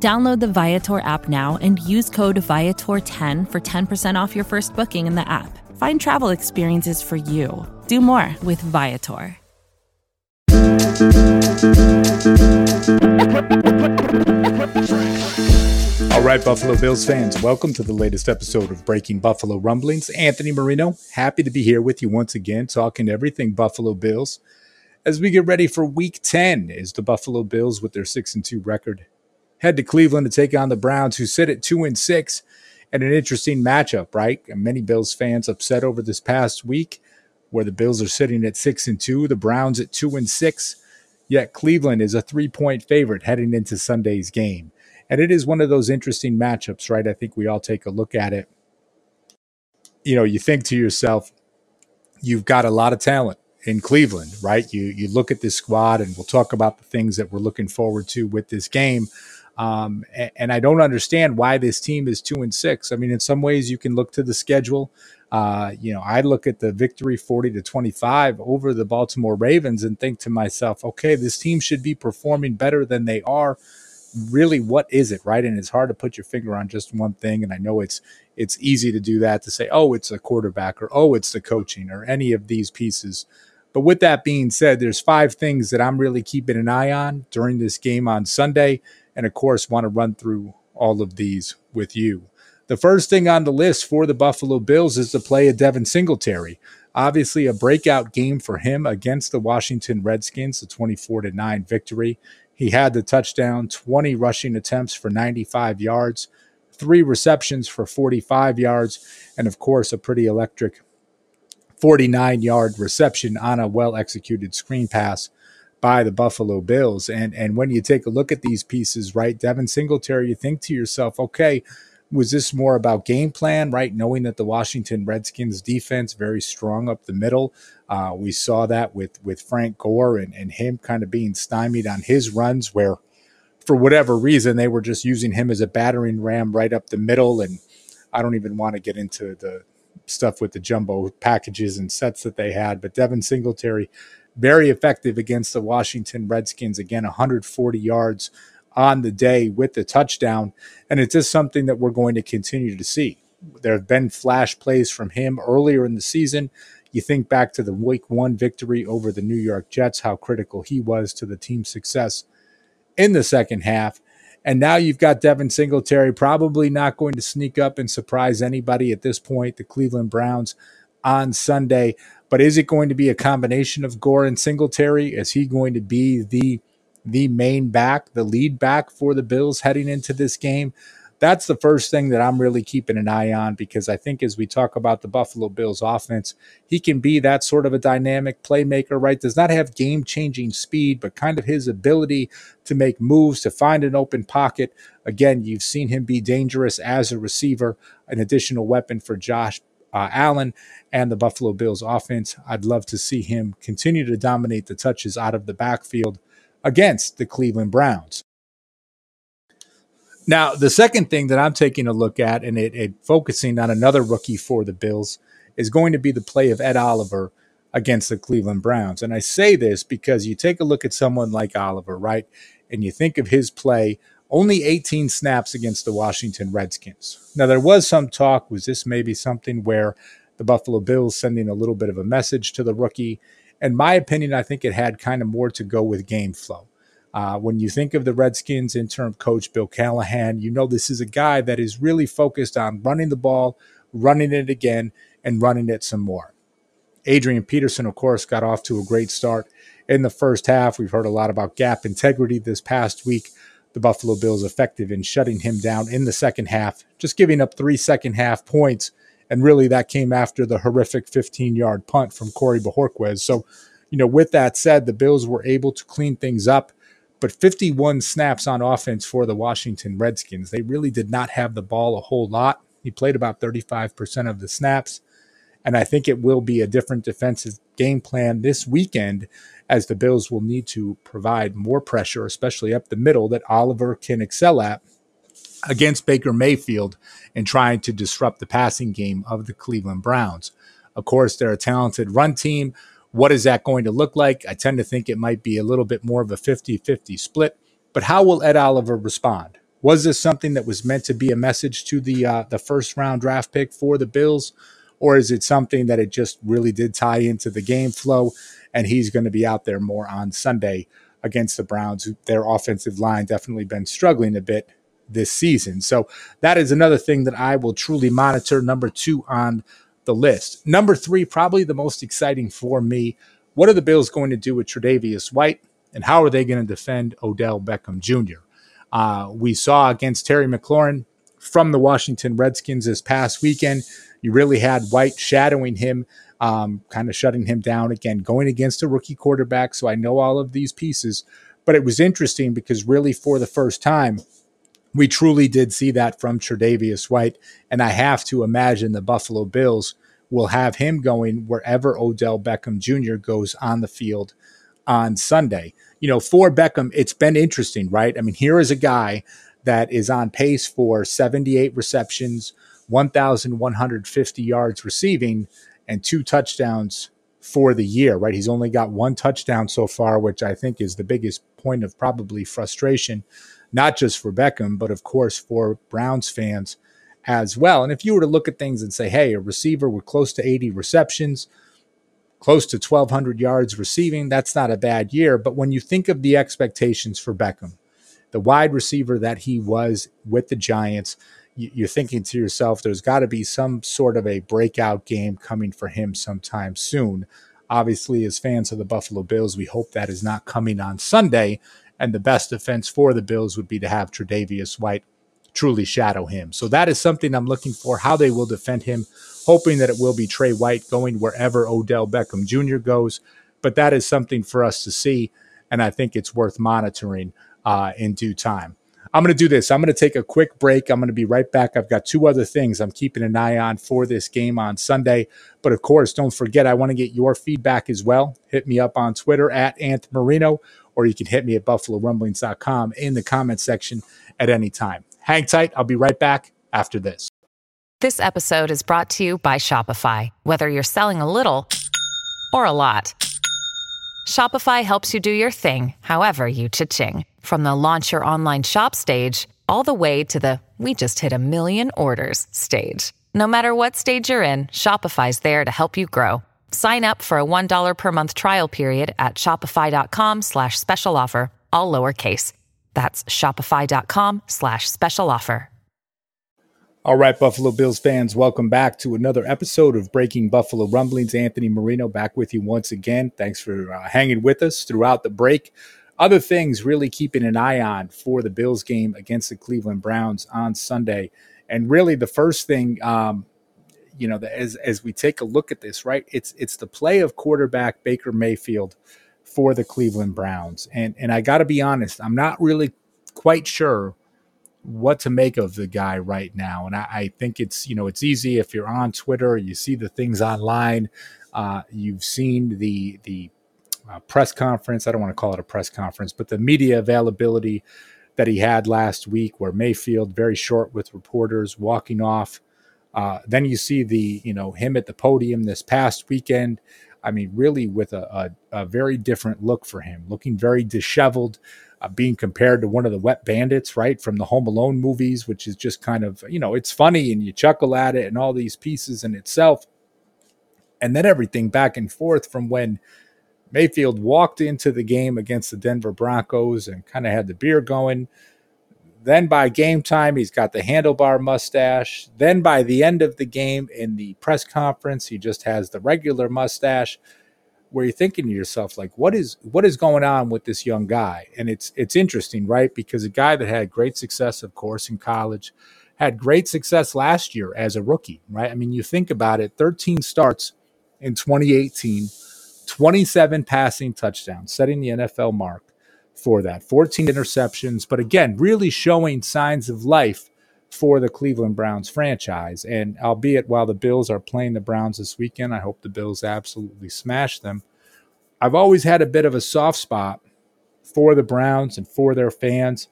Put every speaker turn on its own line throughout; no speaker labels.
Download the Viator app now and use code Viator10 for 10% off your first booking in the app. Find travel experiences for you. Do more with Viator.
All right, Buffalo Bills fans, welcome to the latest episode of Breaking Buffalo Rumblings. Anthony Marino, happy to be here with you once again, talking everything Buffalo Bills. As we get ready for week 10, is the Buffalo Bills with their 6 and 2 record head to Cleveland to take on the Browns, who sit at two and six, and an interesting matchup, right? Many Bills fans upset over this past week, where the Bills are sitting at six and two, the Browns at two and six. Yet Cleveland is a three point favorite heading into Sunday's game. And it is one of those interesting matchups, right? I think we all take a look at it. You know, you think to yourself, you've got a lot of talent in Cleveland, right? You you look at this squad, and we'll talk about the things that we're looking forward to with this game. Um, and, and, I don't understand why this team is two and six. I mean, in some ways, you can look to the schedule. Uh, you know, I look at the victory 40 to 25 over the Baltimore Ravens and think to myself, okay, this team should be performing better than they are. Really, what is it, right? And it's hard to put your finger on just one thing. And I know it's it's easy to do that to say, oh, it's a quarterback or oh, it's the coaching or any of these pieces. But with that being said, there's five things that I'm really keeping an eye on during this game on Sunday and of course, want to run through all of these with you. The first thing on the list for the Buffalo Bills is the play of Devin Singletary. Obviously, a breakout game for him against the Washington Redskins, the 24 to 9 victory. He had the touchdown, 20 rushing attempts for 95 yards, three receptions for 45 yards, and of course, a pretty electric 49 yard reception on a well executed screen pass by the Buffalo Bills. And and when you take a look at these pieces, right, Devin Singletary, you think to yourself, okay, was this more about game plan, right? Knowing that the Washington Redskins defense very strong up the middle. Uh, we saw that with with Frank Gore and, and him kind of being stymied on his runs where for whatever reason they were just using him as a battering ram right up the middle. And I don't even want to get into the stuff with the jumbo packages and sets that they had, but Devin Singletary very effective against the Washington Redskins. Again, 140 yards on the day with the touchdown. And it's just something that we're going to continue to see. There have been flash plays from him earlier in the season. You think back to the week one victory over the New York Jets, how critical he was to the team's success in the second half. And now you've got Devin Singletary, probably not going to sneak up and surprise anybody at this point. The Cleveland Browns on Sunday. But is it going to be a combination of Gore and Singletary? Is he going to be the the main back, the lead back for the Bills heading into this game? That's the first thing that I'm really keeping an eye on because I think as we talk about the Buffalo Bills offense, he can be that sort of a dynamic playmaker, right? Does not have game changing speed, but kind of his ability to make moves, to find an open pocket. Again, you've seen him be dangerous as a receiver, an additional weapon for Josh uh, Allen and the Buffalo Bills offense. I'd love to see him continue to dominate the touches out of the backfield against the Cleveland Browns. Now, the second thing that I'm taking a look at and it, it, focusing on another rookie for the Bills is going to be the play of Ed Oliver against the Cleveland Browns. And I say this because you take a look at someone like Oliver, right? And you think of his play only 18 snaps against the Washington Redskins. Now, there was some talk was this maybe something where the Buffalo Bills sending a little bit of a message to the rookie? In my opinion, I think it had kind of more to go with game flow. Uh, when you think of the Redskins interim coach Bill Callahan, you know this is a guy that is really focused on running the ball, running it again, and running it some more. Adrian Peterson, of course, got off to a great start in the first half. We've heard a lot about gap integrity this past week the Buffalo Bills effective in shutting him down in the second half, just giving up three second half points. And really, that came after the horrific 15 yard punt from Corey Bojorquez. So, you know, with that said, the Bills were able to clean things up, but 51 snaps on offense for the Washington Redskins. They really did not have the ball a whole lot. He played about 35% of the snaps. And I think it will be a different defensive game plan this weekend as the Bills will need to provide more pressure, especially up the middle, that Oliver can excel at against Baker Mayfield and trying to disrupt the passing game of the Cleveland Browns. Of course, they're a talented run team. What is that going to look like? I tend to think it might be a little bit more of a 50 50 split. But how will Ed Oliver respond? Was this something that was meant to be a message to the uh, the first round draft pick for the Bills, or is it something that it just really did tie into the game flow, and he's going to be out there more on Sunday against the Browns? Their offensive line definitely been struggling a bit this season. So that is another thing that I will truly monitor. Number two on the list. Number three, probably the most exciting for me. What are the Bills going to do with Tre'Davious White, and how are they going to defend Odell Beckham Jr.? Uh, we saw against Terry McLaurin from the Washington Redskins this past weekend. You really had White shadowing him, um, kind of shutting him down again, going against a rookie quarterback. So I know all of these pieces, but it was interesting because really for the first time, we truly did see that from Tre'Davious White, and I have to imagine the Buffalo Bills will have him going wherever Odell Beckham Jr. goes on the field on Sunday. You know, for Beckham, it's been interesting, right? I mean, here is a guy that is on pace for 78 receptions, 1,150 yards receiving, and two touchdowns for the year, right? He's only got one touchdown so far, which I think is the biggest point of probably frustration not just for Beckham, but of course for Browns fans as well. And if you were to look at things and say, hey, a receiver with close to 80 receptions, close to 1,200 yards receiving, that's not a bad year. But when you think of the expectations for Beckham, the wide receiver that he was with the Giants, you're thinking to yourself, there's got to be some sort of a breakout game coming for him sometime soon. Obviously, as fans of the Buffalo Bills, we hope that is not coming on Sunday and the best defense for the Bills would be to have Tre'Davious White truly shadow him. So that is something I'm looking for, how they will defend him, hoping that it will be Tre White going wherever Odell Beckham Jr. goes. But that is something for us to see, and I think it's worth monitoring uh, in due time. I'm going to do this. I'm going to take a quick break. I'm going to be right back. I've got two other things I'm keeping an eye on for this game on Sunday. But of course, don't forget, I want to get your feedback as well. Hit me up on Twitter at Ant Marino, or you can hit me at buffalorumblings.com in the comment section at any time. Hang tight. I'll be right back after this.
This episode is brought to you by Shopify. Whether you're selling a little or a lot, Shopify helps you do your thing, however you cha-ching. From the launch your online shop stage, all the way to the we just hit a million orders stage. No matter what stage you're in, Shopify's there to help you grow. Sign up for a $1 per month trial period at shopify.com slash special offer, all lowercase. That's shopify.com slash special offer.
All right, Buffalo Bills fans, welcome back to another episode of Breaking Buffalo Rumblings. Anthony Marino back with you once again. Thanks for uh, hanging with us throughout the break. Other things really keeping an eye on for the Bills game against the Cleveland Browns on Sunday. And really, the first thing um, you know, as as we take a look at this, right? It's it's the play of quarterback Baker Mayfield for the Cleveland Browns, and and I got to be honest, I'm not really quite sure what to make of the guy right now, and I, I think it's you know it's easy if you're on Twitter, you see the things online, uh, you've seen the the uh, press conference. I don't want to call it a press conference, but the media availability that he had last week, where Mayfield very short with reporters walking off uh, then you see the, you know, him at the podium this past weekend. I mean, really with a, a, a very different look for him, looking very disheveled, uh, being compared to one of the wet bandits, right, from the Home Alone movies, which is just kind of, you know, it's funny and you chuckle at it and all these pieces in itself. And then everything back and forth from when Mayfield walked into the game against the Denver Broncos and kind of had the beer going then by game time, he's got the handlebar mustache. Then by the end of the game in the press conference, he just has the regular mustache. Where you're thinking to yourself, like, what is what is going on with this young guy? And it's it's interesting, right? Because a guy that had great success, of course, in college, had great success last year as a rookie, right? I mean, you think about it, 13 starts in 2018, 27 passing touchdowns, setting the NFL mark for that. 14 interceptions, but again, really showing signs of life for the Cleveland Browns franchise. And albeit while the Bills are playing the Browns this weekend, I hope the Bills absolutely smash them. I've always had a bit of a soft spot for the Browns and for their fans.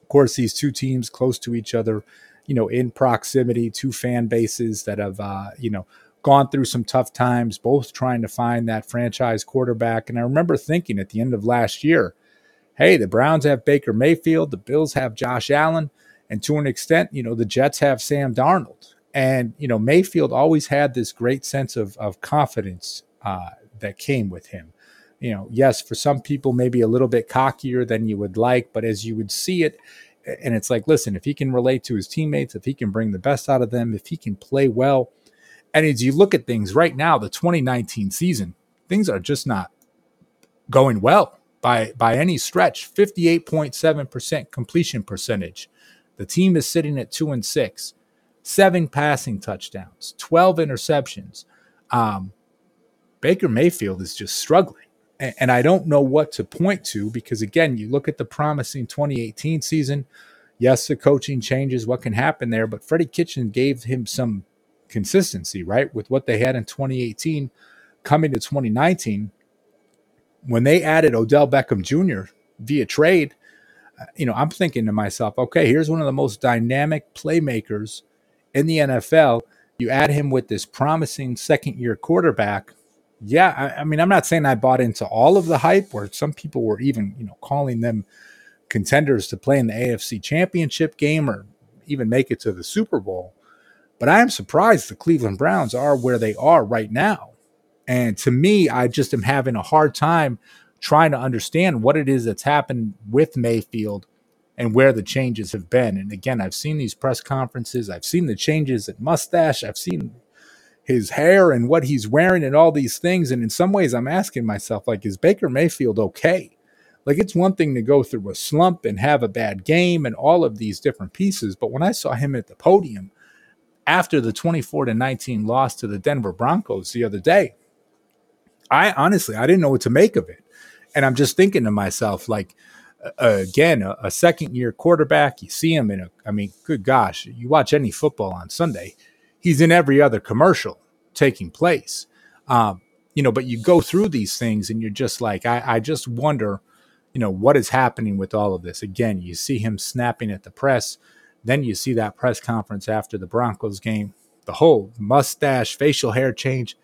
Of course, these two teams close to each other, you know, in proximity, two fan bases that have, uh, you know, gone through some tough times, both trying to find that franchise quarterback. And I remember thinking at the end of last year, hey, the Browns have Baker Mayfield, the Bills have Josh Allen, and to an extent, you know, the Jets have Sam Darnold. And, you know, Mayfield always had this great sense of, of confidence uh, that came with him. You know, yes, for some people, maybe a little bit cockier than you would like, but as you would see it, and it's like, listen, if he can relate to his teammates, if he can bring the best out of them, if he can play well, and as you look at things right now, the 2019 season, things are just not going well by by any stretch. 58.7% completion percentage. The team is sitting at two and six, seven passing touchdowns, 12 interceptions. Um, Baker Mayfield is just struggling. And, and I don't know what to point to because, again, you look at the promising 2018 season. Yes, the coaching changes, what can happen there, but Freddie Kitchen gave him some consistency, right? With what they had in 2018 coming to 2019, when they added Odell Beckham Jr. via trade, uh, you know, I'm thinking to myself, okay, here's one of the most dynamic playmakers in the NFL. You add him with this promising second year quarterback yeah, I, I, mean, I'm not saying I bought into all of the hype, where some people were even, you know, calling them contenders to play in the AFC Championship game or even make it to the Super Bowl. But I am surprised the Cleveland Browns are where they are right now. And to me, I just am having a hard time trying to understand what it is that's happened with Mayfield and where the changes have been. And again, I've seen these press conferences, I've seen the changes at mustache, I've seen his hair and what he's wearing and all these things. And in some ways, I'm asking myself, like, is Baker Mayfield okay? Like, it's one thing to go through a slump and have a bad game and all of these different pieces. But when I saw him at the podium after the 24 to 19 loss to the Denver Broncos the other day, I honestly, I didn't know what to make of it. And I'm just thinking to myself, like, uh, again, a, a second year quarterback, you see him in a, I mean, good gosh, you watch any football on Sunday he's in every other commercial taking place. Um, you know, but you go through these things and you're just like, I, I just wonder, you know, what is happening with all of this. Again, you see him snapping at the press. Then you see that press conference after the Broncos game, the whole mustache, facial hair change.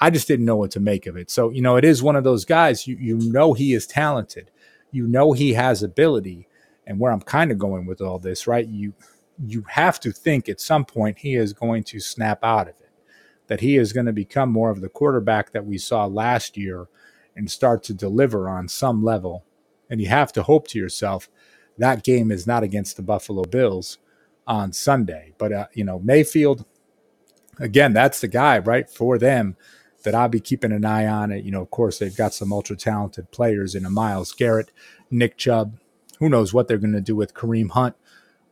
I just didn't know what to make of it. So, you know, it is one of those guys, you, you know, he is talented. You know, he has ability. And where I'm kind of going with all this, right? You, you have to think at some point he is going to snap out of it, that he is going to become more of the quarterback that we saw last year and start to deliver on some level. And you have to hope to yourself that game is not against the Buffalo Bills on Sunday. But, uh, you know, Mayfield, again, that's the guy, right, for them that I'll be keeping an eye on. It, you know, of course, they've got some ultra talented players in a Myles Garrett, Nick Chubb. Who knows what they're going to do with Kareem Hunt?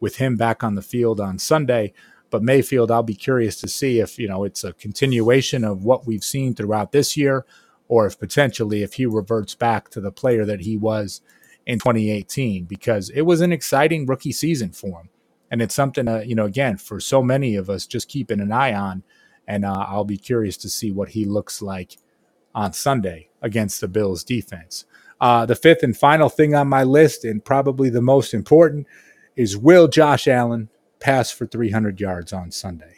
with him back on the field on Sunday. But Mayfield, I'll be curious to see if, you know, it's a continuation of what we've seen throughout this year, or if potentially if he reverts back to the player that he was in 2018, because it was an exciting rookie season for him. And it's something, uh, you know, again, for so many of us, just keeping an eye on. And uh, I'll be curious to see what he looks like on Sunday against the Bills defense. Uh, the fifth and final thing on my list, and probably the most important, is will Josh Allen pass for 300 yards on Sunday?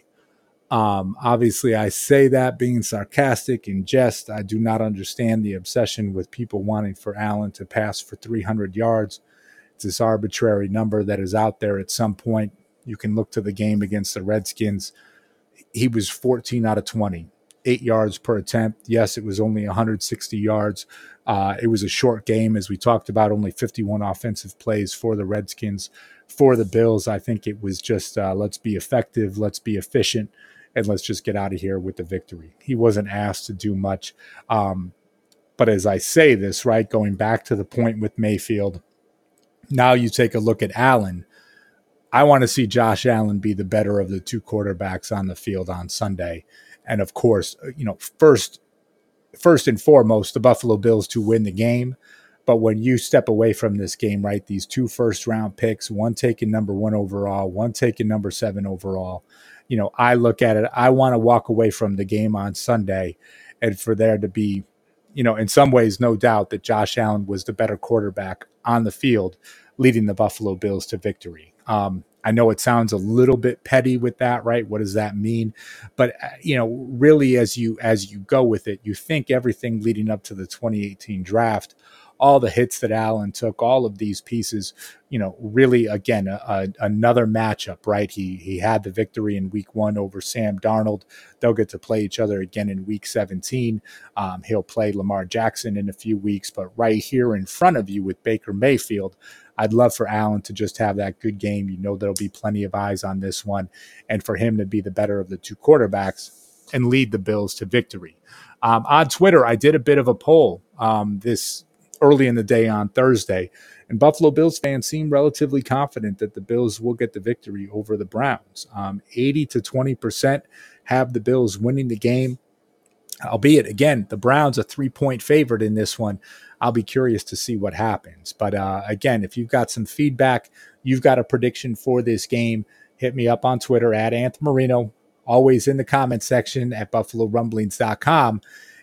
Um, obviously, I say that being sarcastic in jest. I do not understand the obsession with people wanting for Allen to pass for 300 yards. It's this arbitrary number that is out there at some point. You can look to the game against the Redskins. He was 14 out of 20, eight yards per attempt. Yes, it was only 160 yards. Uh, it was a short game, as we talked about, only 51 offensive plays for the Redskins for the Bills, I think it was just uh, let's be effective, let's be efficient, and let's just get out of here with the victory. He wasn't asked to do much. Um, but as I say this, right, going back to the point with Mayfield, now you take a look at Allen. I want to see Josh Allen be the better of the two quarterbacks on the field on Sunday. And of course, uh, you know, first first and foremost, the Buffalo Bills to win the game. But when you step away from this game, right, these two first round picks, one taking number one overall, one taking number seven overall, you know, I look at it, I want to walk away from the game on Sunday and for there to be, you know, in some ways, no doubt that Josh Allen was the better quarterback on the field, leading the Buffalo Bills to victory. Um, I know it sounds a little bit petty with that, right? What does that mean? But uh, you know, really, as you as you go with it, you think everything leading up to the 2018 draft all the hits that Allen took, all of these pieces, you know, really again a, a, another matchup, right? He he had the victory in Week One over Sam Darnold. They'll get to play each other again in Week 17. Um, he'll play Lamar Jackson in a few weeks, but right here in front of you with Baker Mayfield. I'd love for Allen to just have that good game. You know, there'll be plenty of eyes on this one, and for him to be the better of the two quarterbacks and lead the Bills to victory. Um, on Twitter, I did a bit of a poll um, this early in the day on Thursday. And Buffalo Bills fans seem relatively confident that the Bills will get the victory over the Browns. Um, 80 to 20% have the Bills winning the game. Albeit, again, the Browns a three point favorite in this one. I'll be curious to see what happens. But uh, again, if you've got some feedback, you've got a prediction for this game, hit me up on Twitter at Anth Marino, always in the comment section at buffalorumblings.com.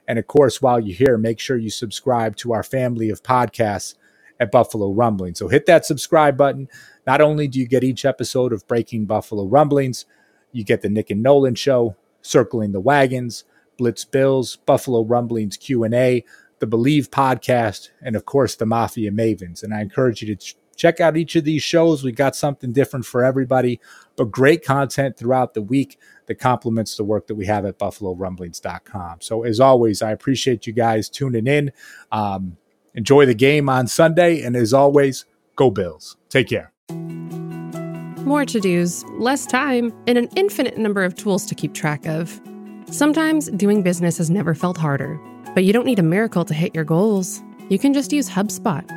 And of course, while you're here, make sure you subscribe to our family of podcasts at Buffalo Rumbling. So hit that subscribe button. Not only do you get each episode of Breaking Buffalo Rumblings, you get the Nick and Nolan show, Circling the Wagons, Blitz Bills, Buffalo Rumblings Q&A, the Believe podcast, and of course the Mafia Mavens. And I encourage you to check out each of these shows. We got something different for everybody, but great content throughout the week that complements the work that we have at buffalorumblings.com. So, as always, I appreciate you guys tuning in. Um, enjoy the game on Sunday. And as always, go Bills. Take care.
More to dos, less time, and an infinite number of tools to keep track of. Sometimes doing business has never felt harder, but you don't need a miracle to hit your goals. You can just use HubSpot